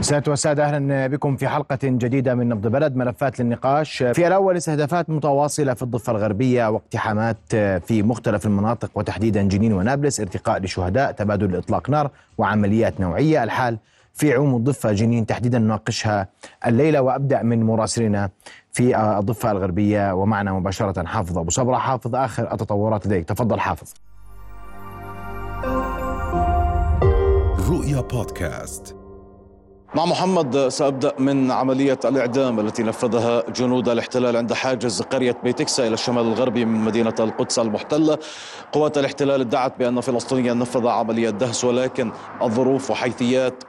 سادة والسادة أهلا بكم في حلقة جديدة من نبض بلد ملفات للنقاش. في الأول استهدافات متواصلة في الضفة الغربية واقتحامات في مختلف المناطق وتحديدا جنين ونابلس ارتقاء لشهداء تبادل إطلاق نار وعمليات نوعية. الحال في عموم الضفة جنين تحديدا نناقشها الليلة وأبدأ من مراسلنا في الضفة الغربية ومعنا مباشرة حافظ أبو صبرة. حافظ آخر التطورات لديك. تفضل حافظ. رؤيا بودكاست. مع محمد سأبدأ من عملية الإعدام التي نفذها جنود الاحتلال عند حاجز قرية بيتكسا إلى الشمال الغربي من مدينة القدس المحتلة. قوات الاحتلال ادعت بأن فلسطينيا نفذ عملية دهس ولكن الظروف وحيثيات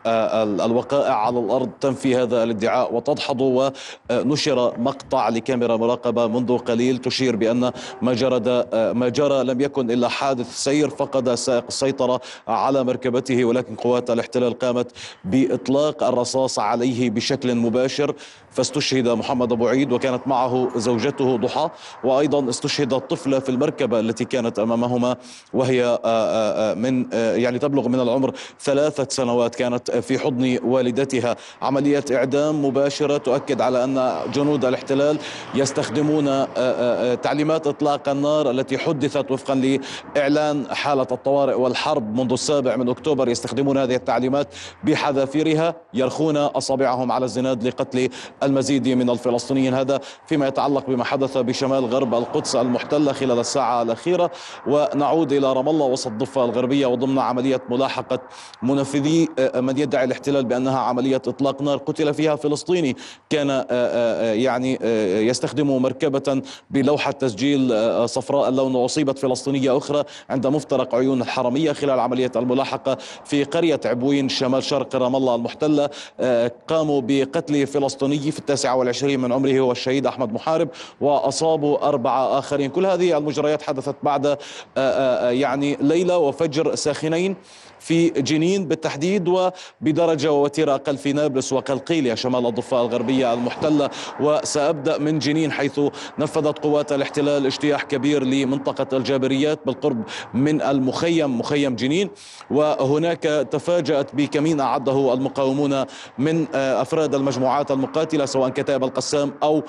الوقائع على الأرض تنفي هذا الادعاء وتدحض ونشر مقطع لكاميرا مراقبة منذ قليل تشير بأن ما جرى ما جرى لم يكن إلا حادث سير فقد سائق السيطرة على مركبته ولكن قوات الاحتلال قامت بإطلاق الرصاص عليه بشكل مباشر فاستشهد محمد أبو عيد وكانت معه زوجته ضحى وأيضا استشهدت طفله في المركبة التي كانت أمامهما وهي من يعني تبلغ من العمر ثلاثة سنوات كانت في حضن والدتها. عملية إعدام مباشرة تؤكد على أن جنود الاحتلال يستخدمون تعليمات إطلاق النار التي حدثت وفقا لإعلان حالة الطوارئ والحرب منذ السابع من أكتوبر يستخدمون هذه التعليمات بحذافيرها. يرخون أصابعهم على الزناد لقتل المزيد من الفلسطينيين. هذا فيما يتعلق بما حدث بشمال غرب القدس المحتلة خلال الساعة الأخيرة. ونعود إلى رام الله وسط الضفة الغربية وضمن عملية ملاحقة منفذي من يدعي الاحتلال بأنها عملية إطلاق نار قتل فيها فلسطيني. كان يعني يستخدم مركبة بلوحة تسجيل صفراء اللون. واصيبت فلسطينية أخرى عند مفترق عيون الحرميه خلال عملية الملاحقة في قرية عبوين شمال شرق رام الله المحتلة. قاموا بقتل فلسطيني في التاسعة والعشرين من عمره هو الشهيد أحمد محارب وأصابوا أربعة آخرين. كل هذه المجريات حدثت بعد يعني ليلة وفجر ساخنين. في جنين بالتحديد وبدرجة ووتيرة أقل في نابلس وقلقيلية شمال الضفة الغربية المحتلة. وسأبدأ من جنين حيث نفذت قوات الاحتلال اجتياح كبير لمنطقة الجابريات بالقرب من المخيم مخيم جنين. وهناك تفاجأت بكمين أعده المقاومون من أفراد المجموعات المقاتلة سواء كتائب القسام أو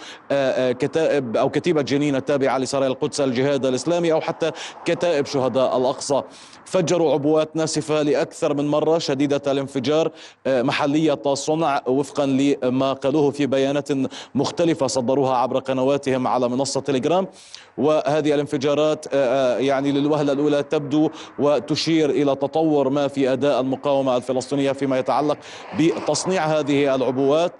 كتائب أو كتيبة جنين التابعة لسرايا القدس الجهاد الإسلامي أو حتى كتائب شهداء الأقصى. فجروا عبوات ناسفة لأكثر من مرة شديدة الانفجار محلية الصنع وفقا لما قالوه في بيانات مختلفة صدروها عبر قنواتهم على منصة تليجرام. وهذه الانفجارات يعني للوهلة الأولى تبدو وتشير إلى تطور ما في أداء المقاومة الفلسطينية فيما يتعلق بتصنيع هذه العبوات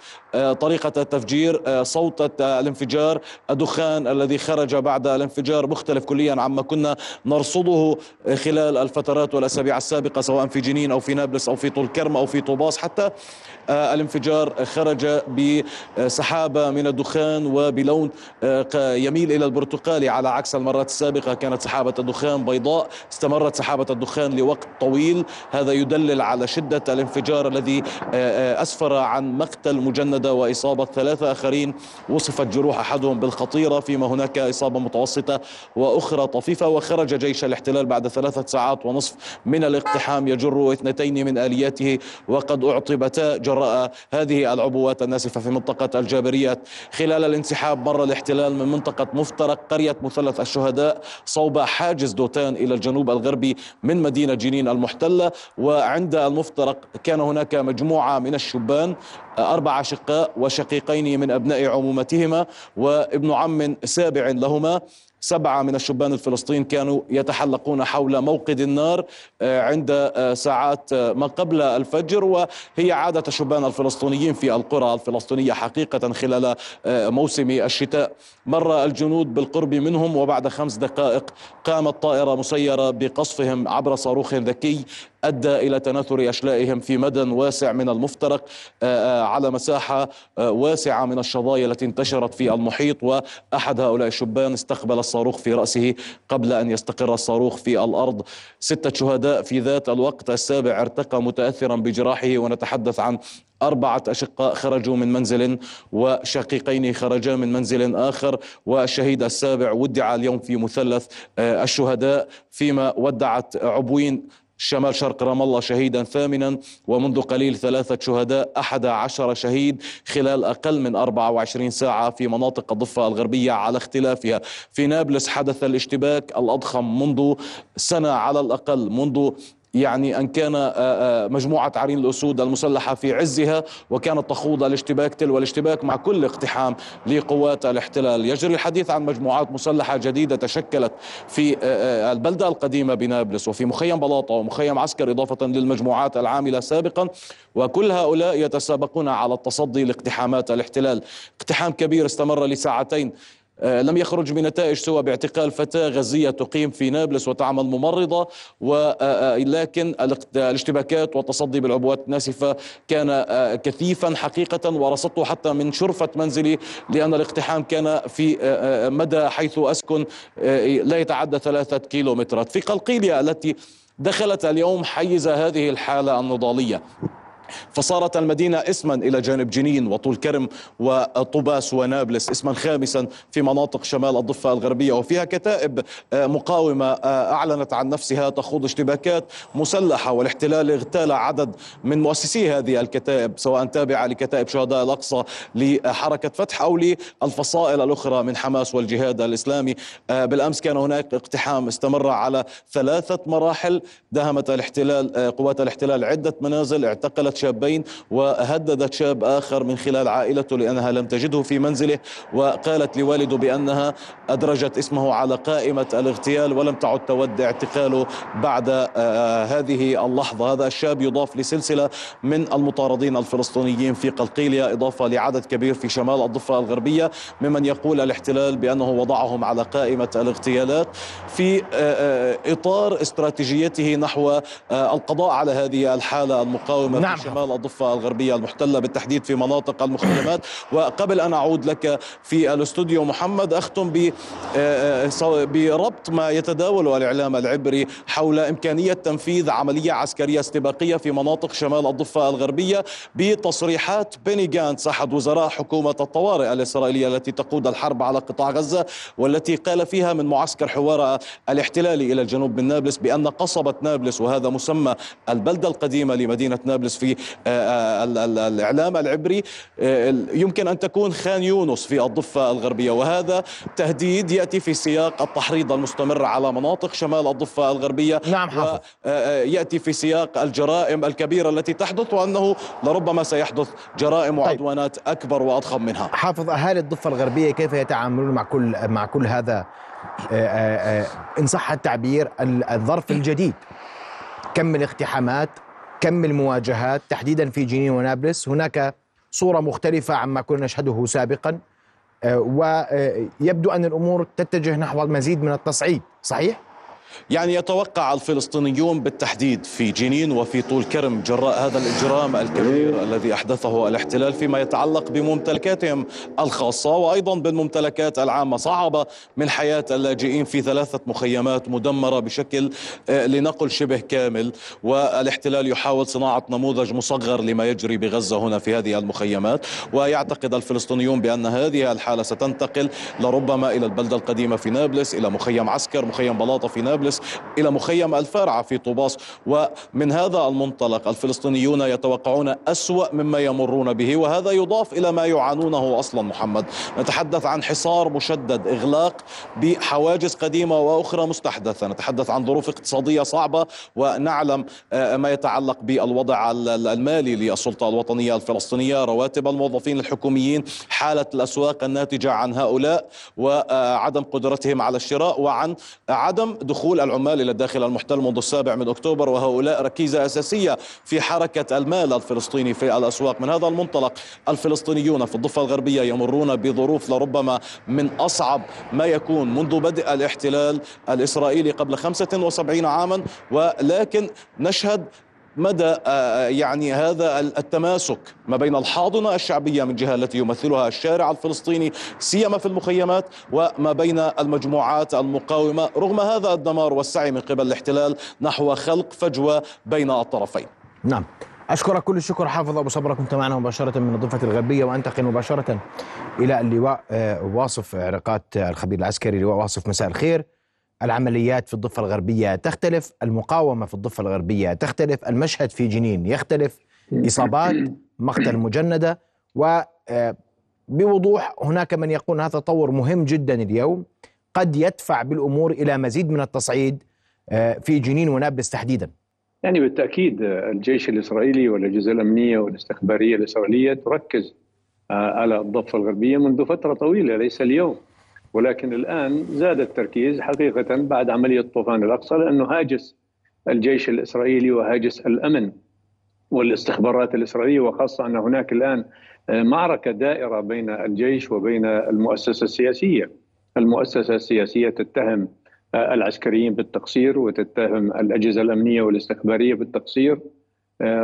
طريقة التفجير صوت الانفجار الدخان الذي خرج بعد الانفجار مختلف كليا عما كنا نرصده خلال الفترات والأسابيع السابقة سواء في جنين أو في نابلس أو في طول كرم أو في طوباس حتى الانفجار خرج بسحابة من الدخان وبلون يميل إلى البرتقالي على عكس المرات السابقة كانت سحابة الدخان بيضاء استمرت سحابة الدخان لوقت طويل. هذا يدلل على شدة الانفجار الذي أسفر عن مقتل مجندة وإصابة ثلاثة آخرين. وصفت جروح أحدهم بالخطيرة فيما هناك إصابة متوسطة وأخرى طفيفة. وخرج جيش الاحتلال بعد ثلاثة ساعات ونصف من الاقتحام يجر اثنتين من آلياته. وقد أعطبتا جراء هذه العبوات الناسفة في منطقة الجابريات. خلال الانسحاب مر الاحتلال من منطقة مفترق قرية مثلث الشهداء صوب حاجز دوتان إلى الجنوب الغربي من مدينة جنين المحتلة وعند المفترق كان هناك مجموعة من الشبان أربع أشقاء وشقيقين من أبناء عمومتهما وابن عم سابع لهما. سبعة من الشبان الفلسطين كانوا يتحلقون حول موقد النار عند ساعات ما قبل الفجر وهي عادة الشبان الفلسطينيين في القرى الفلسطينية حقيقة خلال موسم الشتاء. مر الجنود بالقرب منهم وبعد خمس دقائق قامت طائرة مسيرة بقصفهم عبر صاروخ ذكي أدى إلى تناثر أشلائهم في مدى واسع من المفترق على مساحة واسعة من الشظايا التي انتشرت في المحيط وأحد هؤلاء الشبان استقبل الصاروخ في رأسه قبل أن يستقر الصاروخ في الأرض. ستة شهداء في ذات الوقت السابع ارتقى متاثرا بجراحه ونتحدث عن أربعة أشقاء خرجوا من منزل وشقيقين خرجا من منزل آخر والشهيد السابع ودع اليوم في مثلث الشهداء فيما ودعت عبوين شمال شرق رام الله شهيدا ثامنا ومنذ قليل ثلاثة شهداء أحد عشر شهيد خلال أقل من 24 ساعة في مناطق الضفة الغربية على اختلافها. في نابلس حدث الاشتباك الأضخم منذ سنة على الأقل منذ يعني أن كان مجموعة عرين الأسود المسلحة في عزها وكانت تخوض الاشتباك تلو الاشتباك مع كل اقتحام لقوات الاحتلال. يجري الحديث عن مجموعات مسلحة جديدة تشكلت في البلدة القديمة بنابلس وفي مخيم بلاطة ومخيم عسكر إضافة للمجموعات العاملة سابقا وكل هؤلاء يتسابقون على التصدي لاقتحامات الاحتلال. اقتحام كبير استمر لساعتين. لم يخرج بنتائج سوى باعتقال فتاة غزية تقيم في نابلس وتعمل ممرضة ولكن آه، آه، الاشتباكات والتصدي بالعبوات الناسفة كان كثيفا حقيقة ورصدته حتى من شرفة منزلي لأن الاقتحام كان في مدى حيث أسكن لا يتعدى ثلاثة كيلومترات. في قلقيلية التي دخلت اليوم حيز هذه الحالة النضالية. فصارت المدينة اسما إلى جانب جنين وطول كرم وطوباس ونابلس اسما خامسا في مناطق شمال الضفة الغربية. وفيها كتائب آه، مقاومة آه، أعلنت عن نفسها تخوض اشتباكات مسلحة والاحتلال اغتال عدد من مؤسسي هذه الكتائب سواء تابعة لكتائب شهداء الأقصى لحركة فتح أو للفصائل الأخرى من حماس والجهاد الإسلامي. آه، بالأمس كان هناك اقتحام استمر على ثلاثة مراحل دهمت الاحتلال قوات الاحتلال عدة منازل اعتقلت شابين وهددت شاب آخر من خلال عائلته لأنها لم تجده في منزله وقالت لوالده بأنها أدرجت اسمه على قائمة الاغتيال ولم تعد تود اعتقاله بعد آه، هذه اللحظة هذا الشاب يضاف لسلسلة من المطاردين الفلسطينيين في قلقيلية إضافة لعدد كبير في شمال الضفة الغربية ممن يقول الاحتلال بأنه وضعهم على قائمة الاغتيالات في آه، آه، إطار استراتيجيته نحو القضاء على هذه الحالة المقاومة نعم. شمال الضفة الغربية المحتلة بالتحديد في مناطق المخيمات. وقبل أن أعود لك في الاستوديو محمد أختم آه، آه، بربط ما يتداول الإعلام العبري حول إمكانية تنفيذ عملية عسكرية استباقية في مناطق شمال الضفة الغربية بتصريحات بيني جانتس أحد وزراء حكومة الطوارئ الإسرائيلية التي تقود الحرب على قطاع غزة والتي قال فيها من معسكر حوارة الاحتلالي إلى الجنوب من نابلس بأن قصبة نابلس وهذا مسمى البلدة القديمة لمدينة نابلس في آه، آه، الإعلام العبري آه، يمكن أن تكون خان يونس في الضفة الغربية وهذا تهديد يأتي في سياق التحريض المستمر على مناطق شمال الضفة الغربية نعم حافظ. يأتي في سياق الجرائم الكبيرة التي تحدث وأنه لربما سيحدث جرائم طيب. وعدوانات أكبر وأضخم منها. حافظ أهالي الضفة الغربية كيف يتعاملون مع كل مع كل هذا؟ إن صح التعبير الظرف الجديد. كم الاقتحامات كم المواجهات تحديدا في جنين ونابلس هناك صورة مختلفة عما كنا نشهده سابقا آه، ويبدو أن الأمور تتجه نحو المزيد من التصعيد صحيح؟ يعني يتوقع الفلسطينيون بالتحديد في جنين وفي طول كرم جراء هذا الإجرام الكبير الذي أحدثه الاحتلال فيما يتعلق بممتلكاتهم الخاصة وأيضا بالممتلكات العامة. صعب من حياة اللاجئين في ثلاثة مخيمات مدمرة بشكل آه، لنقل شبه كامل والاحتلال يحاول صناعة نموذج مصغر لما يجري بغزة هنا في هذه المخيمات. ويعتقد الفلسطينيون بأن هذه الحالة ستنتقل لربما إلى البلدة القديمة في نابلس إلى مخيم عسكر مخيم بلاطة في نابلس. طرابلس إلى مخيم الفارعة في طوباس. ومن هذا المنطلق الفلسطينيون يتوقعون أسوأ مما يمرون به وهذا يضاف إلى ما يعانونه أصلا محمد. نتحدث عن حصار مشدد إغلاق بحواجز قديمة وأخرى مستحدثة. نتحدث عن ظروف اقتصادية صعبة ونعلم آه، ما يتعلق بالوضع المالي للسلطة الوطنية الفلسطينية. رواتب الموظفين الحكوميين حالة الأسواق الناتجة عن هؤلاء وعدم قدرتهم على الشراء وعن عدم دخول دخول العمال إلى الداخل المحتل منذ السابع من أكتوبر وهؤلاء ركيزة أساسية في حركة المال الفلسطيني في الأسواق. من هذا المنطلق الفلسطينيون في الضفة الغربية يمرون بظروف لربما من أصعب ما يكون منذ بدء الاحتلال الإسرائيلي قبل 75 عاما ولكن نشهد مدى آه، آه، يعني هذا التماسك ما بين الحاضنة الشعبية من جهة التي يمثلها الشارع الفلسطيني سيما في المخيمات وما بين المجموعات المقاومة رغم هذا الدمار والسعي من قبل الاحتلال نحو خلق فجوة بين الطرفين. نعم. أشكرك كل الشكر حافظ أبو صبرة كنت معنا مباشرة من الضفة الغربية وأنتقل مباشرة إلى اللواء آه، واصف علاقات الخبير العسكري لواء واصف مساء الخير العمليات في الضفة الغربية تختلف المقاومة في الضفة الغربية تختلف المشهد في جنين يختلف إصابات مقتل مجندة وبوضوح هناك من يقول هذا تطور مهم جدا اليوم قد يدفع بالأمور إلى مزيد من التصعيد في جنين ونابلس تحديدا. يعني بالتأكيد الجيش الإسرائيلي والأجهزة الأمنية والاستخبارية الإسرائيلية تركز على الضفة الغربية منذ فترة طويلة ليس اليوم. ولكن الآن زاد التركيز حقيقة بعد عملية طوفان الأقصى لأنه هاجس الجيش الإسرائيلي وهاجس الأمن والاستخبارات الإسرائيلية وخاصة أن هناك الآن معركة دائرة بين الجيش وبين المؤسسة السياسية. المؤسسة السياسية تتهم العسكريين بالتقصير وتتهم الأجهزة الأمنية والاستخبارية بالتقصير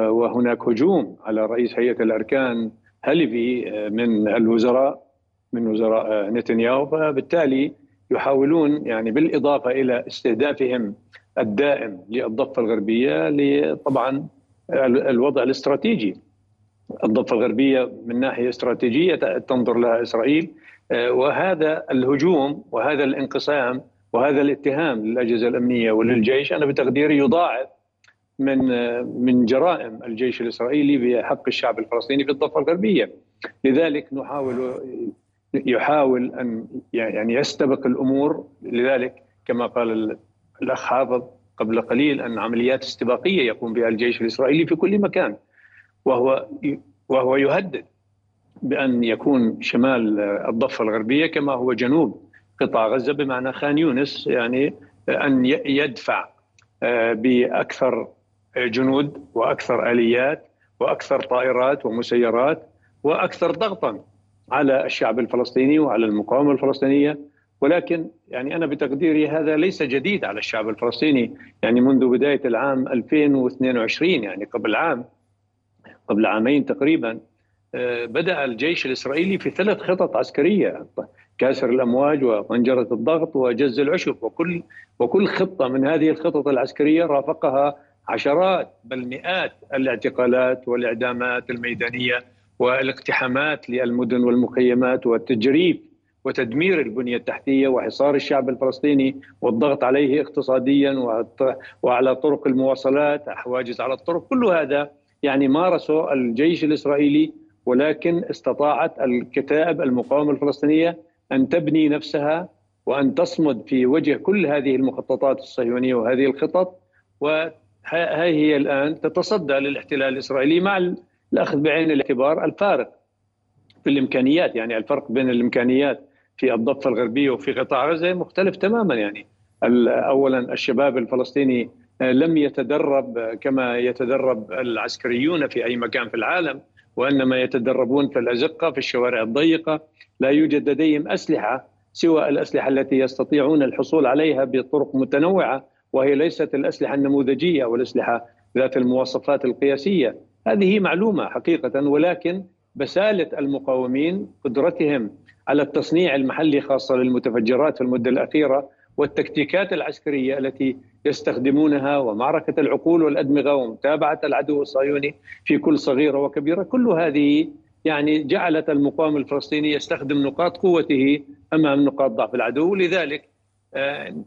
وهناك هجوم على رئيس هيئة الأركان هلفي من الوزراء. من وزراء نتنياهو فبالتالي يحاولون يعني بالإضافة إلى استهدافهم الدائم للضفة الغربية طبعا الوضع الاستراتيجي. الضفة الغربية من ناحية استراتيجية تنظر لها إسرائيل وهذا الهجوم وهذا الانقسام وهذا الاتهام للأجهزة الأمنية وللجيش أنا بتقديري يضاعف من من جرائم الجيش الإسرائيلي بحق الشعب الفلسطيني في الضفة الغربية. لذلك نحاول يحاول أن يعني يستبق الأمور. لذلك كما قال الأخ حافظ قبل قليل أن عمليات استباقية يقوم بها الجيش الإسرائيلي في كل مكان. وهو وهو يهدد بأن يكون شمال الضفة الغربية كما هو جنوب قطاع غزة بمعنى خان يونس يعني أن يدفع بأكثر جنود وأكثر آليات وأكثر طائرات ومسيرات وأكثر ضغطا على الشعب الفلسطيني وعلى المقاومة الفلسطينية. ولكن يعني أنا بتقديري هذا ليس جديد على الشعب الفلسطيني. يعني منذ بداية العام 2022 يعني قبل عام قبل عامين تقريبا بدأ الجيش الإسرائيلي في ثلاث خطط عسكرية كاسر الأمواج وطنجره الضغط وجز العشب وكل وكل خطة من هذه الخطط العسكرية رافقها عشرات بل مئات الاعتقالات والإعدامات الميدانية. والاقتحامات للمدن والمخيمات والتجريف وتدمير البنية التحتية وحصار الشعب الفلسطيني والضغط عليه اقتصاديا وعلى طرق المواصلات حواجز على الطرق كل هذا يعني مارسه الجيش الإسرائيلي ولكن استطاعت الكتائب المقاومة الفلسطينية أن تبني نفسها وأن تصمد في وجه كل هذه المخططات الصهيونية وهذه الخطط وهي هي الآن تتصدى للاحتلال الإسرائيلي مع الاخذ بعين الاعتبار الفارق في الإمكانيات يعني الفرق بين الإمكانيات في الضفة الغربية وفي قطاع غزة مختلف تماما يعني اولا الشباب الفلسطيني لم يتدرب كما يتدرب العسكريون في أي مكان في العالم وإنما يتدربون في الأزقة في الشوارع الضيقة. لا يوجد لديهم أسلحة سوى الأسلحة التي يستطيعون الحصول عليها بطرق متنوعة وهي ليست الأسلحة النموذجية أو الاسلحه ذات المواصفات القياسية. هذه معلومة حقيقة ولكن بسالة المقاومين قدرتهم على التصنيع المحلي خاصة للمتفجرات في المدة الأخيرة والتكتيكات العسكرية التي يستخدمونها ومعركة العقول والأدمغة ومتابعة العدو الصهيوني في كل صغيرة وكبيرة. كل هذه يعني جعلت المقاوم الفلسطيني يستخدم نقاط قوته أمام نقاط ضعف العدو. لذلك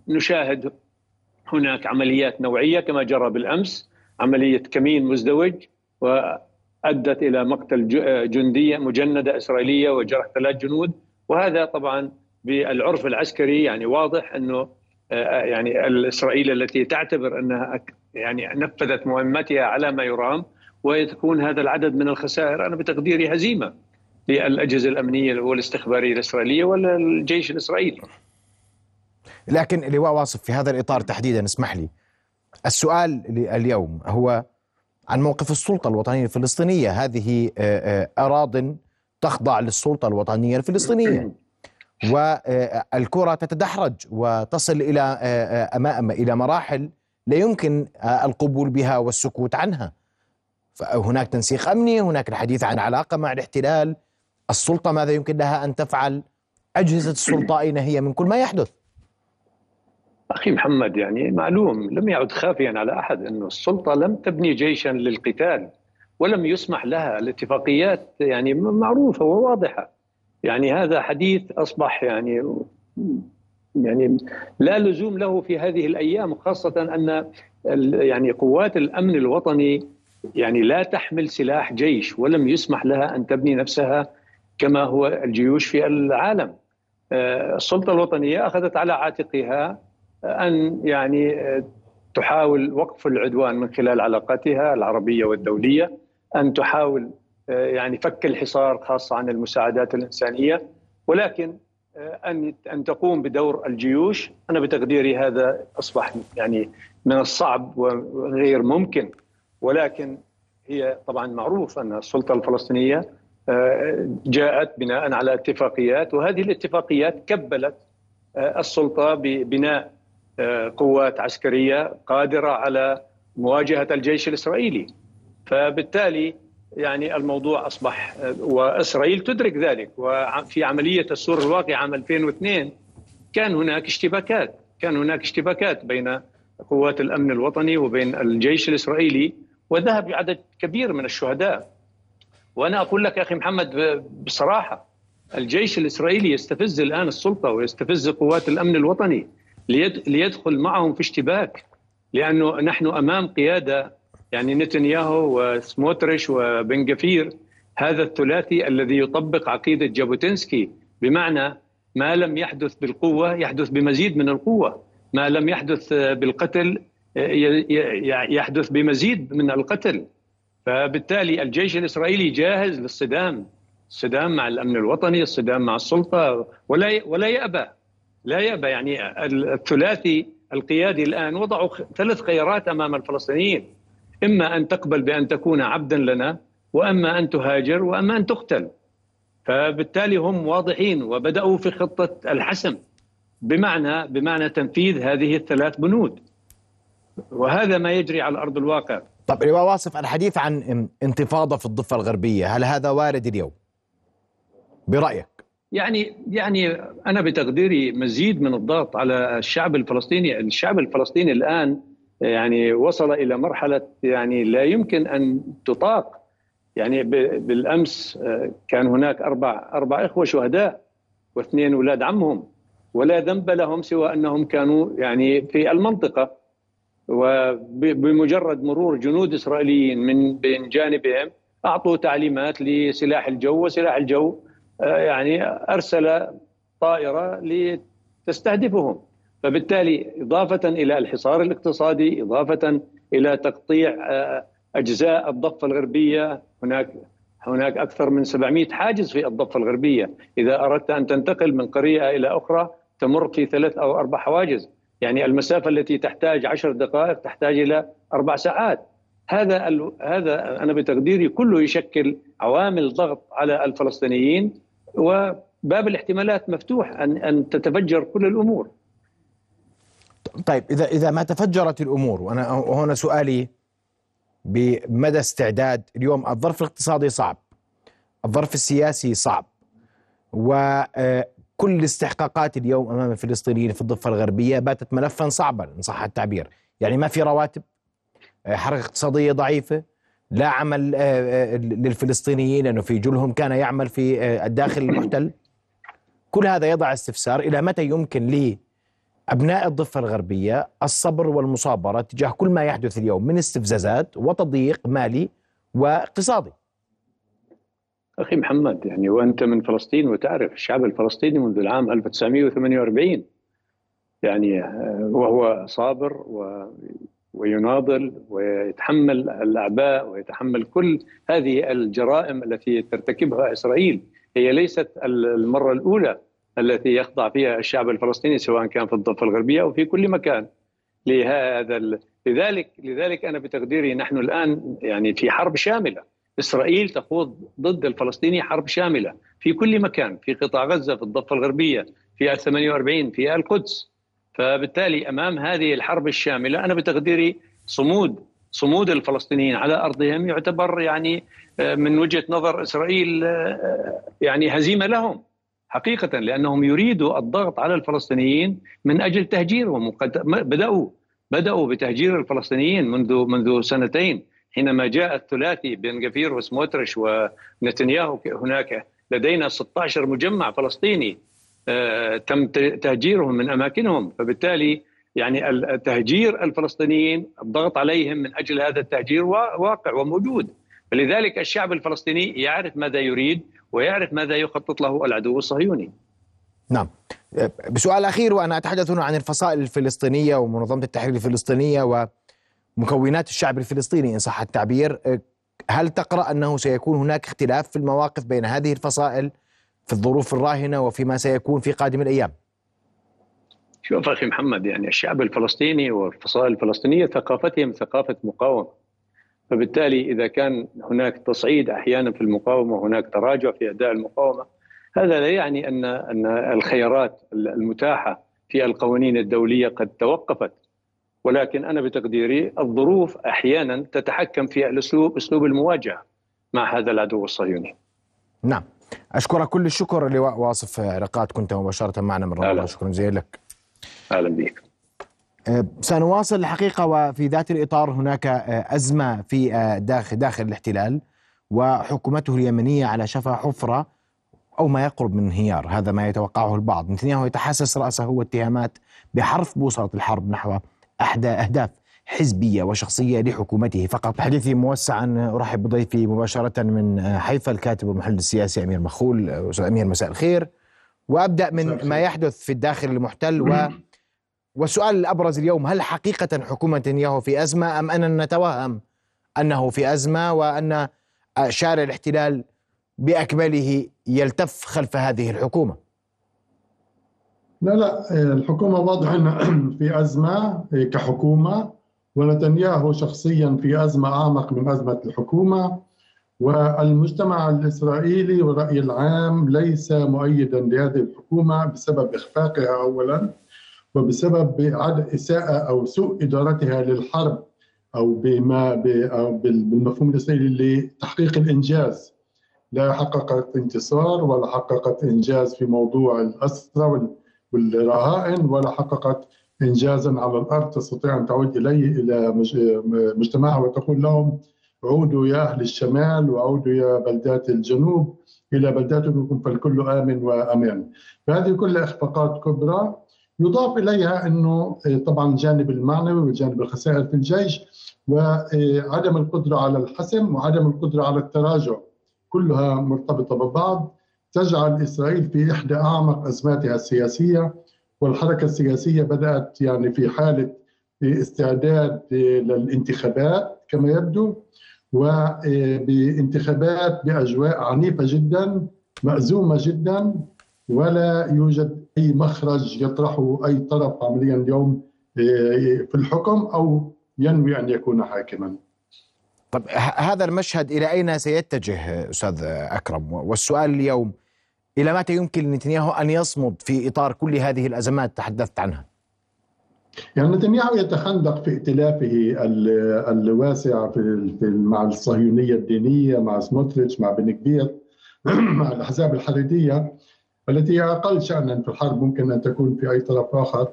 نشاهد هناك عمليات نوعية كما جرى بالأمس عملية كمين مزدوج وأدت إلى مقتل جندية مجندة إسرائيلية وجرح ثلاث جنود وهذا طبعا بالعرف العسكري يعني واضح أنه يعني الاسرائيل التي تعتبر أنها يعني نفذت مهمتها على ما يرام ويكون هذا العدد من الخسائر أنا بتقديري هزيمة للأجهزة الأمنية والاستخبارية الإسرائيلية ولا الجيش الإسرائيلي. لكن لواء واصف في هذا الإطار تحديدا اسمح لي السؤال اليوم هو عن موقف السلطة الوطنية الفلسطينية. هذه اراض تخضع للسلطة الوطنية الفلسطينية. والكره تتدحرج وتصل إلى امام إلى مراحل لا يمكن القبول بها والسكوت عنها. فهناك تنسيق أمني هناك الحديث عن علاقة مع الاحتلال. السلطة ماذا يمكن لها أن تفعل؟ أجهزة السلطة أين هي من كل ما يحدث؟ أخي محمد يعني معلوم لم يعد خافيا على أحد انه السلطة لم تبني جيشا للقتال ولم يسمح لها الاتفاقيات يعني معروفة وواضحة يعني هذا حديث أصبح يعني يعني لا لزوم له في هذه الأيام خاصة أن يعني قوات الأمن الوطني يعني لا تحمل سلاح جيش ولم يسمح لها أن تبني نفسها كما هو الجيوش في العالم. آه، السلطة الوطنية أخذت على عاتقها أن يعني آه، تحاول وقف العدوان من خلال علاقاتها العربية والدولية، أن تحاول آه، يعني فك الحصار خاصة عن المساعدات الإنسانية ولكن أن أن تقوم بدور الجيوش. أنا بتقديري هذا أصبح يعني من الصعب وغير ممكن ولكن هي طبعا معروف أن السلطة الفلسطينية آه، جاءت بناء على اتفاقيات وهذه الاتفاقيات كبلت آه، السلطة ببناء آه، قوات عسكرية قادرة على مواجهة الجيش الإسرائيلي. فبالتالي يعني الموضوع أصبح وإسرائيل تدرك ذلك وفي عملية السور الواقع عام 2002 كان هناك اشتباكات كان هناك اشتباكات بين قوات الأمن الوطني وبين الجيش الإسرائيلي وذهب بعدد كبير من الشهداء. وأنا أقول لك أخي محمد بصراحة الجيش الإسرائيلي يستفز الآن السلطة ويستفز قوات الأمن الوطني. ليدخل معهم في اشتباك لأنه نحن أمام قيادة يعني نتنياهو وسموتريش وبن جفير هذا الثلاثي الذي يطبق عقيدة جابوتنسكي بمعنى ما لم يحدث بالقوة يحدث بمزيد من القوة ما لم يحدث بالقتل يحدث بمزيد من القتل. فبالتالي الجيش الإسرائيلي جاهز للصدام الصدام مع الأمن الوطني الصدام مع السلطة ولا ولا يأبى لا يأبى يعني الثلاثي القيادي الآن وضعوا ثلاث خيارات أمام الفلسطينيين. إما أن تقبل بأن تكون عبدا لنا وأما أن تهاجر وأما أن تقتل. فبالتالي هم واضحين وبدأوا في خطة الحسم بمعنى بمعنى تنفيذ هذه الثلاث بنود. وهذا ما يجري على أرض الواقع. طب لواء واصف الحديث عن انتفاضة في الضفة الغربية هل هذا وارد اليوم؟ برأيك. يعني يعني أنا بتقديري مزيد من الضغط على الشعب الفلسطيني. الشعب الفلسطيني الآن يعني وصل إلى مرحلة يعني لا يمكن أن تطاق. يعني بالأمس آه، كان هناك أربع أربع إخوة شهداء واثنين أولاد عمهم ولا ذنب لهم سوى أنهم كانوا يعني في المنطقة. وبمجرد مرور جنود إسرائيليين من بين جانبهم أعطوا تعليمات لسلاح الجو وسلاح الجو يعني أرسل طائرة لتستهدفهم. فبالتالي إضافة إلى الحصار الاقتصادي إضافة إلى تقطيع آه، أجزاء الضفة الغربية. هناك هناك أكثر من 700 حاجز في الضفة الغربية. إذا أردت أن تنتقل من قرية إلى أخرى تمر في ثلاث أو أربع حواجز. يعني المسافة التي تحتاج عشر دقائق تحتاج إلى أربع ساعات. هذا هذا أنا بتقديري كله يشكل عوامل ضغط على الفلسطينيين وباب الاحتمالات مفتوح ان أن تتفجر كل الأمور. طيب اذا إذا ما تفجرت الأمور وأنا هنا سؤالي بمدى استعداد اليوم؟ الظرف الاقتصادي صعب الظرف السياسي صعب و آه، كل الاستحقاقات اليوم أمام الفلسطينيين في الضفة الغربية باتت ملفا صعبا إن صح التعبير، يعني ما في رواتب؟ حركه اقتصادية ضعيفة؟ لا عمل آه، آه، للفلسطينيين لأنه في جلهم كان يعمل في الداخل المحتل كل هذا يضع استفسار إلى متى يمكن لي أبناء الضفة الغربية الصبر والمصابرة تجاه كل ما يحدث اليوم من استفزازات وتضييق مالي واقتصادي. أخي محمد يعني وأنت من فلسطين وتعرف الشعب الفلسطيني منذ العام 1948 يعني آه، وهو صابر و ويناضل ويتحمل الأعباء ويتحمل كل هذه الجرائم التي ترتكبها إسرائيل. هي ليست المرة الأولى التي يخضع فيها الشعب الفلسطيني سواء كان في الضفة الغربية أو في كل مكان. لهذا لذلك لذلك أنا بتقديري نحن الآن يعني في حرب شاملة. إسرائيل تخوض ضد الفلسطيني حرب شاملة في كل مكان في قطاع غزة في الضفة الغربية في 48 في القدس فبالتالي أمام هذه الحرب الشاملة أنا بتقديري صمود صمود الفلسطينيين على أرضهم يعتبر يعني آه، من وجهة نظر إسرائيل آه، يعني هزيمة لهم. حقيقة لأنهم يريدوا الضغط على الفلسطينيين من أجل تهجيرهم بدأوا بدأوا بتهجير الفلسطينيين منذ منذ سنتين حينما جاء الثلاثي بن غفير وسموترش ونتنياهو هناك لدينا 16 مجمع فلسطيني تم تهجيرهم من أماكنهم. فبالتالي يعني التهجير الفلسطينيين الضغط عليهم من أجل هذا التهجير واقع وموجود. فلذلك الشعب الفلسطيني يعرف ماذا يريد ويعرف ماذا يخطط له العدو الصهيوني. نعم. بسؤال أخير وأنا أتحدث هنا عن الفصائل الفلسطينية ومنظمة التحرير الفلسطينية ومكونات الشعب الفلسطيني إن صح التعبير. هل تقرأ أنه سيكون هناك اختلاف في المواقف بين هذه الفصائل في الظروف الراهنة وفيما سيكون في قادم الأيام؟ شوف أخي محمد يعني الشعب الفلسطيني والفصائل الفلسطينية ثقافتهم ثقافة مقاومة فبالتالي إذا كان هناك تصعيد أحيانا في المقاومة وهناك تراجع في أداء المقاومة هذا لا يعني ان أن الخيارات المتاحة في القوانين الدولية قد توقفت ولكن أنا بتقديري الظروف أحيانا تتحكم في الاسلوب أسلوب المواجهة مع هذا العدو الصهيوني. نعم أشكرك كل الشكر لواء واصف علاقات كنت مباشرة معنا من رمضان شكرا جزيلا لك. أهلا بك. أه، سنواصل الحقيقة وفي ذات الإطار هناك أه، أزمة في داخل داخل الاحتلال وحكومته اليمنية على شفا حفرة أو ما يقرب من انهيار، هذا ما يتوقعه البعض، نتنياهو يتحسس رأسه واتهامات بحرف بوصلة الحرب نحو احدى أهداف حزبية وشخصية لحكومته فقط. حديثي موسعا أرحب بضيفي مباشرة من حيفا الكاتب والمحلل السياسي أمير مخول، أستاذ أمير مساء الخير. وأبدأ من ما يحدث في الداخل المحتل و والسؤال الأبرز اليوم هل حقيقة حكومة نتنياهو في أزمة أم اننا نتوهم أنه في أزمة وأن شارع الاحتلال بأكمله يلتف خلف هذه الحكومة؟ لا لا الحكومة واضح أنها في أزمة كحكومة ونتنياهو شخصيا في أزمة أعمق من أزمة الحكومة والمجتمع الإسرائيلي والرأي العام ليس مؤيدا لهذه الحكومة بسبب إخفاقها اولا وبسبب إساءة أو سوء إدارتها للحرب أو بما أو بالمفهوم الإسرائيلي لتحقيق الإنجاز. لا حققت انتصار ولا حققت إنجاز في موضوع الاسرى والرهائن ولا حققت انجازا على الأرض تستطيع أن تعود إليه إلى مجتمعها وتقول لهم عودوا يا أهل الشمال وعودوا يا بلدات الجنوب إلى بلداتكم فالكل آمن وأمان. فهذه كلها إخفاقات كبرى. يضاف إليها إنه طبعا الجانب المعنوي وجانب الخسائر في الجيش وعدم القدرة على الحسم وعدم القدرة على التراجع كلها مرتبطة ببعض. تجعل إسرائيل في إحدى أعمق أزماتها السياسية. والحركة السياسية بدأت يعني في حالة استعداد للانتخابات كما يبدو وبانتخابات بأجواء عنيفة جدا مأزومة جدا ولا يوجد أي مخرج يطرحه أي طرف عمليا اليوم في الحكم أو ينوي أن يكون حاكما. طب هذا المشهد إلى أين سيتجه أستاذ أكرم؟ والسؤال اليوم إلى متى يمكن لنتنياهو أن يصمد في إطار كل هذه الأزمات تحدثت عنها؟ يعني نتنياهو يتخندق في ائتلافه الواسع في مع الصهيونية الدينية مع سموتريتش مع بن كبير مع الأحزاب الحريديه التي هي أقل شأنا في الحرب ممكن أن تكون في أي طرف آخر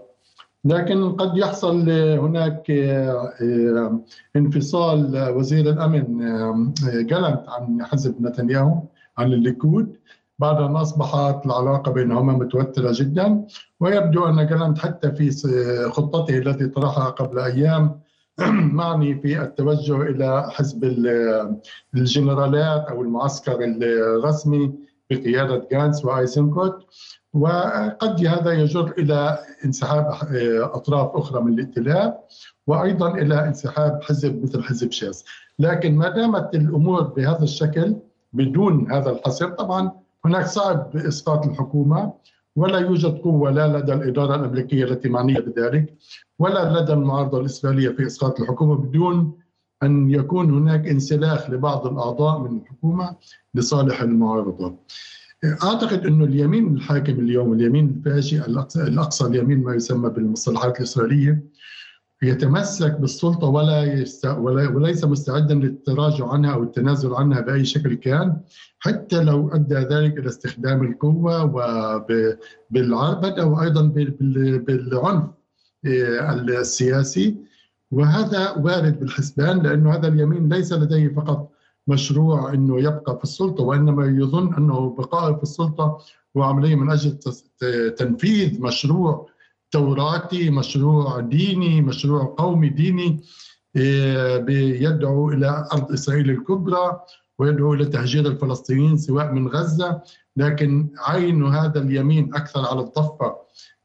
لكن قد يحصل هناك آه، انفصال وزير الأمن آه، جلنت عن حزب نتنياهو عن الليكود بعد أن أصبحت العلاقة بينهما متوترة جدا ويبدو أن جالانت حتى في خطته التي طرحها قبل أيام معني في التوجه إلى حزب الجنرالات أو المعسكر الرسمي بقيادة جانس وآيسنكوت. وقد هذا يجر إلى انسحاب أطراف أخرى من الائتلاف وأيضا إلى انسحاب حزب مثل حزب شاس. لكن ما دامت الأمور بهذا الشكل بدون هذا الحصر طبعا هناك صعب إسقاط الحكومة ولا يوجد قوة لا لدى الإدارة الأمريكية التي معنية بذلك ولا لدى المعارضة الإسرائيلية في إسقاط الحكومة بدون أن يكون هناك انسلاخ لبعض الأعضاء من الحكومة لصالح المعارضة. أعتقد انه اليمين الحاكم اليوم اليمين الفاشي الأقصى اليمين ما يسمى بالمصطلحات الإسرائيلية يتمسك بالسلطة ولا, يست... ولا وليس مستعدا للتراجع عنها أو التنازل عنها بأي شكل كان حتى لو أدى ذلك إلى استخدام القوة وبالعربده وأيضا بالعنف آه، السياسي. وهذا وارد بالحسبان لأنه هذا اليمين ليس لديه فقط مشروع إنه يبقى في السلطة وإنما يظن أنه بقائه في السلطة هو عمليه من أجل تنفيذ مشروع توراتي مشروع ديني مشروع قومي ديني إيه، يدعو إلى أرض إسرائيل الكبرى ويدعو إلى تهجير الفلسطينيين سواء من غزة. لكن عين هذا اليمين أكثر على الضفه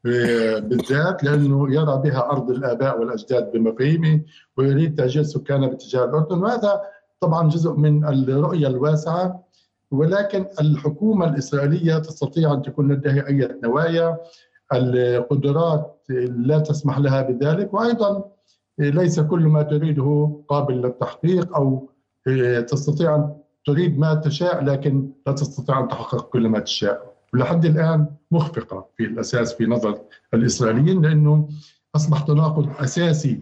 إيه، بالذات لأنه يرى بها أرض الآباء والأجداد بمفاهيمه ويريد تهجير سكانها باتجاه الأردن. وهذا طبعا جزء من الرؤية الواسعة. ولكن الحكومة الإسرائيلية تستطيع أن تكون لديها أي نوايا. القدرات لا تسمح لها بذلك وأيضا ليس كل ما تريده قابل للتحقيق أو تستطيع أن تريد ما تشاء لكن لا تستطيع أن تحقق كل ما تشاء. ولحد الآن مخفقة في الأساس في نظر الإسرائيليين لأنه اصبح تناقض أساسي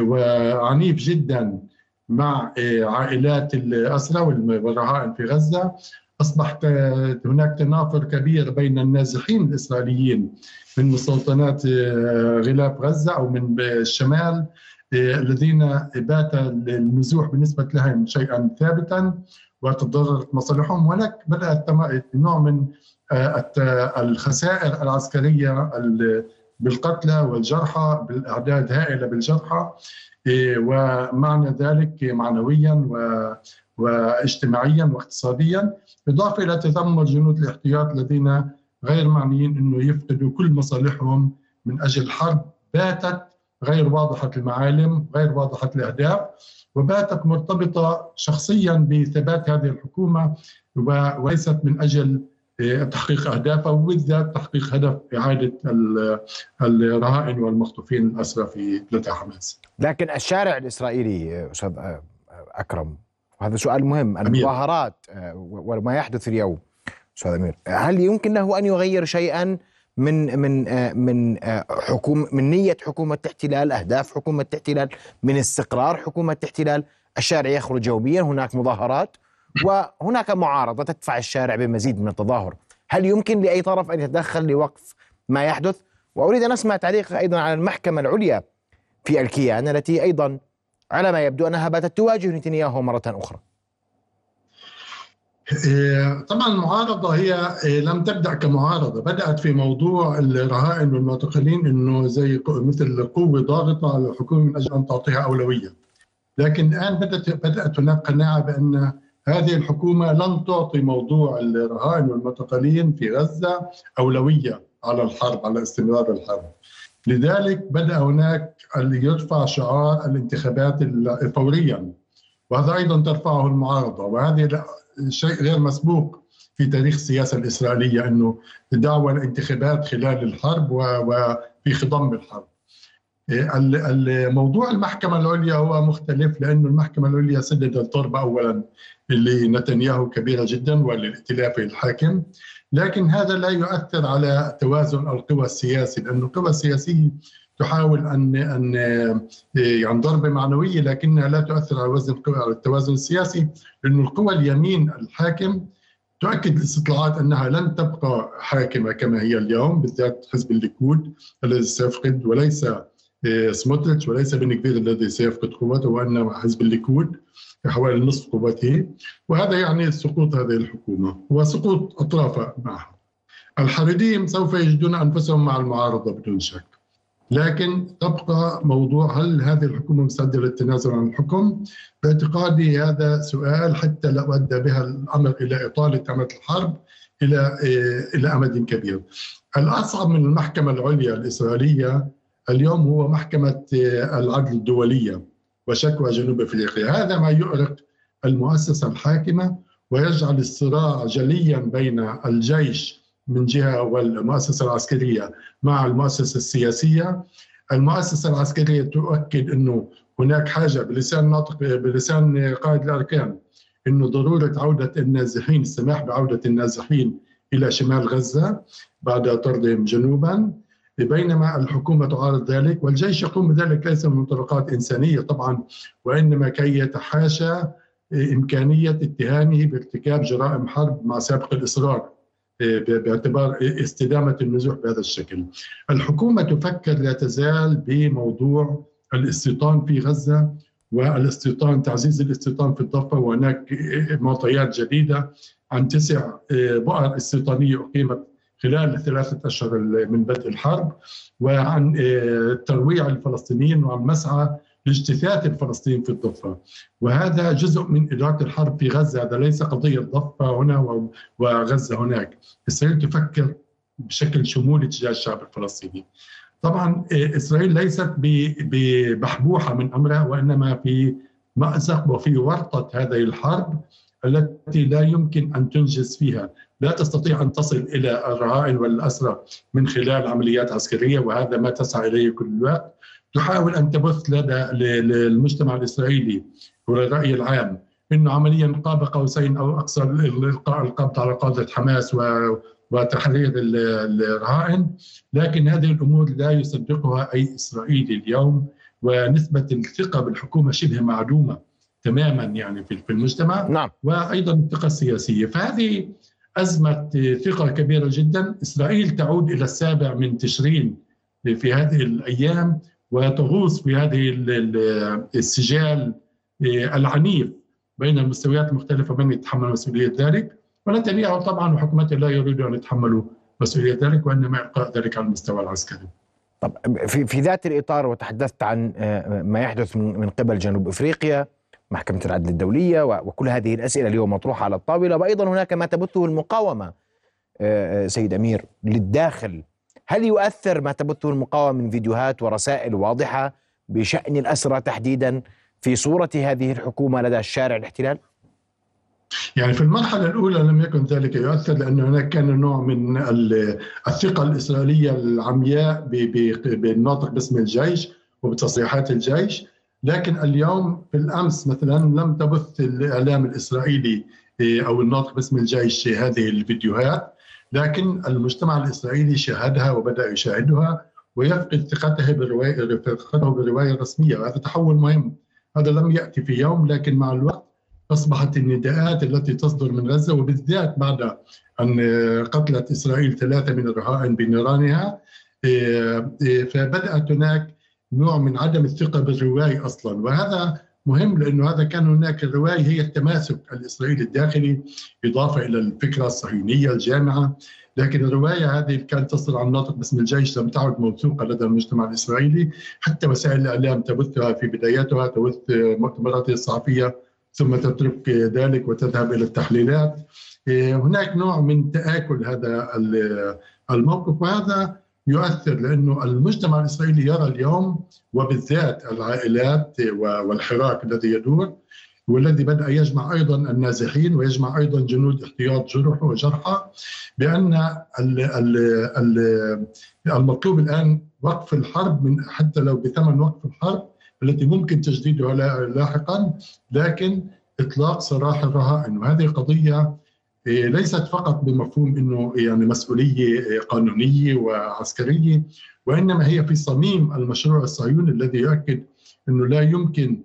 وعنيف جدا مع عائلات الاسرى والرهائن في غزة. اصبح هناك تنافر كبير بين النازحين الإسرائيليين من مستوطنات آه، غلاف غزة أو من الشمال آه، الذين بات النزوح بالنسبة لهم شيئا ثابتا وتضررت مصالحهم. هناك بدات نوع من آه، الخسائر العسكرية بالقتلى والجرحى بالأعداد هائله بالجرحى ومعنى ذلك معنويا واجتماعيا واقتصاديا إضافة إلى تذمر جنود الاحتياط الذين غير معنيين إنه يفقدوا كل مصالحهم من أجل الحرب باتت غير واضحة المعالم، غير واضحة الأهداف، وباتت مرتبطة شخصيا بثبات هذه الحكومة وليست من أجل آه، تحقيق اهدافها وبالذات تحقيق هدف إعادة الرهائن والمخطوفين الأسرى في بلاد حماس. لكن الشارع الإسرائيلي أستاذ أكرم وهذا سؤال مهم المظاهرات آه، وما يحدث اليوم أستاذ أمير. هل يمكن له أن يغير شيئا من من آه، من آه، حكومه من نية حكومة الاحتلال أهداف حكومة الاحتلال من استقرار حكومة الاحتلال؟ الشارع يخرج يوميا هناك مظاهرات وهناك معارضة تدفع الشارع بمزيد من التظاهر. هل يمكن لأي طرف أن يتدخل لوقف ما يحدث؟ وأريد أن أسمع تعليق أيضا على المحكمة العليا في الكيان التي أيضا على ما يبدو أنها باتت تواجه نتنياهو مرة أخرى. إيه، طبعا المعارضة هي إيه، لم تبدأ كمعارضة بدأت في موضوع الرهائن والمعتقلين أنه زي مثل قوة ضاغطة على الحكومة من أجل أن تعطيها أولوية. لكن الآن بدأت, بدأت هناك قناعة بأن هذه الحكومة لن تعطي موضوع الرهائن والمعتقلين في غزة أولوية على الحرب على استمرار الحرب. لذلك بدأ هناك يرفع شعار الانتخابات فوريا. وهذا أيضا ترفعه المعارضة. وهذه شيء غير مسبوق في تاريخ السياسة الإسرائيلية أنه دعوة الانتخابات خلال الحرب وفي خضم الحرب. الموضوع المحكمة العليا هو مختلف لأنه المحكمة العليا سدد الضربة أولا لنتنياهو كبيرة جدا وللائتلاف الحاكم. لكن هذا لا يؤثر على توازن القوى السياسي لأن القوى السياسية تحاول ان ان يعني ضربه معنويه لكنها لا تؤثر على وزن على التوازن السياسي لأنه القوى اليمين الحاكم تؤكد الاستطلاعات أنها لن تبقى حاكمة كما هي اليوم بالذات حزب الليكود الذي سيفقد وليس آه، سموتريتش وليس بن الذي سيفقد قوته وإنما حزب الليكود. حوالي نصف قوته وهذا يعني سقوط هذه الحكومة وسقوط اطرافها معها. الحريديم سوف يجدون أنفسهم مع المعارضة بدون شك. لكن تبقى موضوع هل هذه الحكومة مستعدة للتنازل عن الحكم؟ باعتقادي هذا سؤال حتى لو أدى بها الأمر إلى إطالة امد الحرب إلى إلى أمد كبير. الأصعب من المحكمة العليا الإسرائيلية اليوم هو محكمة العدل الدولية وشكوى جنوب إفريقيا، هذا ما يؤرق المؤسسة الحاكمة ويجعل الصراع جليا بين الجيش من جهة والمؤسسة العسكرية مع المؤسسة السياسية. المؤسسة العسكرية تؤكد إنه هناك حاجة بلسان ناطق بلسان قائد الأركان إنه ضرورة عودة النازحين السماح بعودة النازحين إلى شمال غزة بعد طردهم جنوبا. بينما الحكومة تعارض ذلك والجيش يقوم بذلك ليس من منطلقات إنسانية طبعا وإنما كي يتحاشى إمكانية اتهامه بارتكاب جرائم حرب مع سابق الإصرار باعتبار استدامة النزوح بهذا الشكل. الحكومة تفكر لا تزال بموضوع الاستيطان في غزة والاستيطان تعزيز الاستيطان في الضفة وهناك معطيات جديدة عن تسع بؤر استيطانية أقيمت خلال الثلاثه أشهر من بدء الحرب وعن ترويع الفلسطينيين وعن مسعى لاجتثاث الفلسطينيين في الضفة. وهذا جزء من إدارة الحرب في غزة. هذا ليس قضية ضفة هنا وغزة هناك. إسرائيل تفكر بشكل شمولي تجاه الشعب الفلسطيني. طبعا إسرائيل ليست ببحبوحه من أمرها وإنما في مأزق وفي ورطة هذه الحرب التي لا يمكن أن تنجز فيها، لا تستطيع أن تصل إلى الرهائن والاسرى من خلال عمليات عسكرية وهذا ما تسعى إليه كل الوقت. تحاول أن تبث لدى المجتمع الإسرائيلي والراي العام انه عمليا قاب قوسين أو أقصى القاء القبض على قادة حماس و وتحرير الرهائن لكن هذه الأمور لا يصدقها أي إسرائيلي اليوم ونسبة الثقة بالحكومة شبه معدومه تماما يعني في المجتمع نعم. وأيضا الثقة السياسية فهذه أزمة ثقة كبيرة جدا إسرائيل تعود إلى السابع من تشرين في هذه الأيام وتغوص في هذه السجال العنيف بين المستويات المختلفه من يتحمل مسؤولية ذلك ونتنياهو طبعا وحكومته لا يريدوا أن يتحملوا مسؤولية ذلك وإنما إلقاء ذلك على المستوى العسكري. طب في في ذات الإطار وتحدثت عن ما يحدث من قبل جنوب إفريقيا محكمة العدل الدولية وكل هذه الأسئلة اليوم مطروحة على الطاولة. وأيضا هناك ما تبثه المقاومة سيد أمير للداخل. هل يؤثر ما تبثه المقاومة من فيديوهات ورسائل واضحة بشأن الأسرى تحديدا في صورة هذه الحكومة لدى الشارع الاحتلال؟ يعني في المرحلة الأولى لم يكن ذلك يؤثر لأن هناك كان نوع من الثقة الإسرائيلية العمياء بالناطق باسم الجيش وبتصريحات الجيش. لكن اليوم في الأمس مثلا لم تبث الإعلام الإسرائيلي أو الناطق باسم الجيش هذه الفيديوهات لكن المجتمع الإسرائيلي شاهدها وبدأ يشاهدها ويفقد ثقته بالرواية ثقته بالرواية الرسمية وهذا تحول مهم. هذا لم يأتي في يوم لكن مع الوقت أصبحت النداءات التي تصدر من غزة وبالذات بعد أن قتلت إسرائيل ثلاثة من الرهائن بنيرانها فبدأت هناك نوع من عدم الثقة بالروايه أصلا. وهذا مهم لأنه هذا كان هناك الروايه هي التماسك الإسرائيلي الداخلي إضافة إلى الفكرة الصهيونية الجامعة. لكن الرواية هذه كانت تصدر عن ناطق باسم الجيش لم تعد موثوقة لدى المجتمع الإسرائيلي. حتى وسائل الإعلام تبثها في بداياتها تبث مؤتمراتها الصحفية ثم تترك ذلك وتذهب إلى التحليلات. هناك نوع من تآكل هذا الموقف وهذا يؤثر لأنه المجتمع الإسرائيلي يرى اليوم وبالذات العائلات والحراك الذي يدور والذي بدأ يجمع أيضا النازحين ويجمع أيضا جنود احتياط جرح وجرحى بأن المطلوب الآن وقف الحرب من حتى لو بثمن وقف الحرب التي ممكن تجديدها لاحقا لكن إطلاق سراح الرهائن. وهذه قضية ليست فقط بمفهوم إنه يعني مسؤولية قانونية وعسكرية وإنما هي في صميم المشروع الصهيوني الذي يؤكد إنه لا يمكن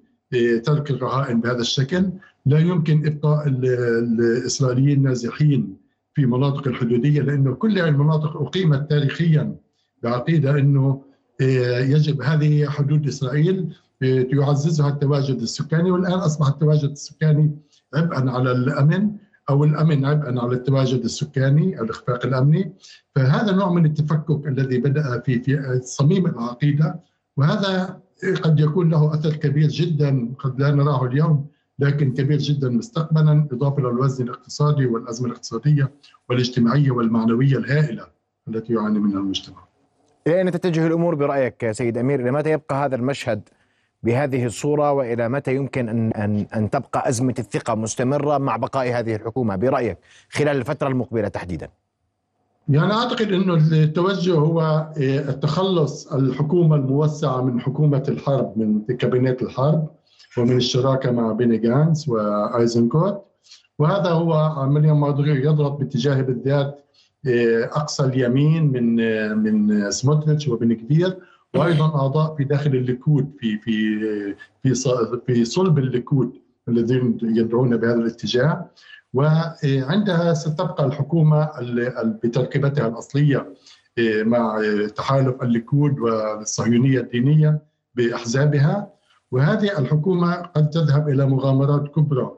ترك الرهائن بهذا الشكل، لا يمكن إبقاء الإسرائيليين نازحين في مناطق الحدودية لأنه كل هذه المناطق أقيمت تاريخيا بعقيدة إنه يجب هذه حدود إسرائيل يعززها التواجد السكاني والآن أصبح التواجد السكاني عبئا على الأمن. أو الأمن عبئا على التواجد السكاني الإخفاق الأمني فهذا نوع من التفكك الذي بدأ في في صميم العقيدة وهذا قد يكون له أثر كبير جدا قد لا نراه اليوم لكن كبير جدا مستقبلا إضافة إلى الوزن الاقتصادي والأزمة الاقتصادية والاجتماعية والمعنوية الهائلة التي يعاني منها المجتمع. إلى اين تتجه الأمور برأيك سيد أمير؟ إلى متى يبقى هذا المشهد بهذه الصورة وإلى متى يمكن ان ان أن تبقى أزمة الثقة مستمرة مع بقاء هذه الحكومة؟ برأيك خلال الفترة المقبلة تحديدا؟ يعني أعتقد إنه التوجه هو التخلص الحكومة الموسعة من حكومة الحرب من كابينت الحرب ومن الشراكة مع بيني جانس وآيزنكوت. وهذا هو عمليا ما يضغط باتجاه بالذات أقصى اليمين من من سموتريتش وبن غفير وأيضا أعضاء في داخل الليكود في في في في صلب الليكود الذين يدعون بهذا الاتجاه. وعندها ستبقى الحكومة بتركيبتها الأصلية مع تحالف الليكود والصهيونية الدينية بأحزابها. وهذه الحكومة قد تذهب إلى مغامرات كبرى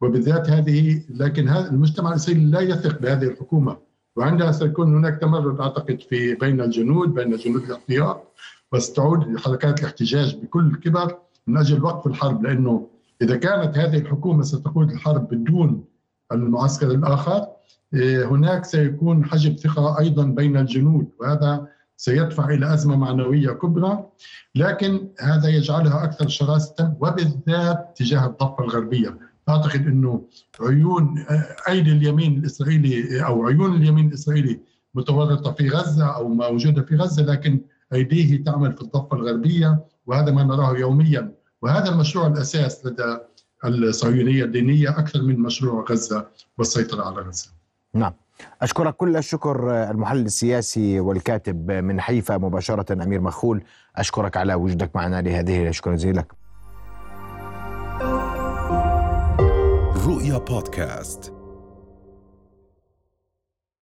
وبالذات هذه لكن هذا المجتمع الإسرائيلي لا يثق بهذه الحكومة. وعندها سيكون هناك تمرد أعتقد في بين الجنود بين جنود الاحتياط وستعود حركات الاحتجاج بكل كبر من أجل وقف الحرب لأنه إذا كانت هذه الحكومة ستقود الحرب بدون المعسكر الآخر إيه، هناك سيكون حجب ثقة أيضا بين الجنود وهذا سيدفع إلى أزمة معنوية كبرى لكن هذا يجعلها أكثر شراسة وبالذات تجاه الضفة الغربية. أعتقد أنه عيون أيدي اليمين الإسرائيلي أو عيون اليمين الإسرائيلي متورطة في غزة أو موجودة في غزة لكن أيديه تعمل في الضفة الغربية وهذا ما نراه يوميا. وهذا المشروع الأساس لدى الصهيونية الدينية أكثر من مشروع غزة والسيطرة على غزة. نعم. أشكرك كل الشكر المحلل السياسي والكاتب من حيفا مباشرة أمير مخول. أشكرك على وجودك معنا لهذه شكرا جزيلا لك. رؤيا بودكاست.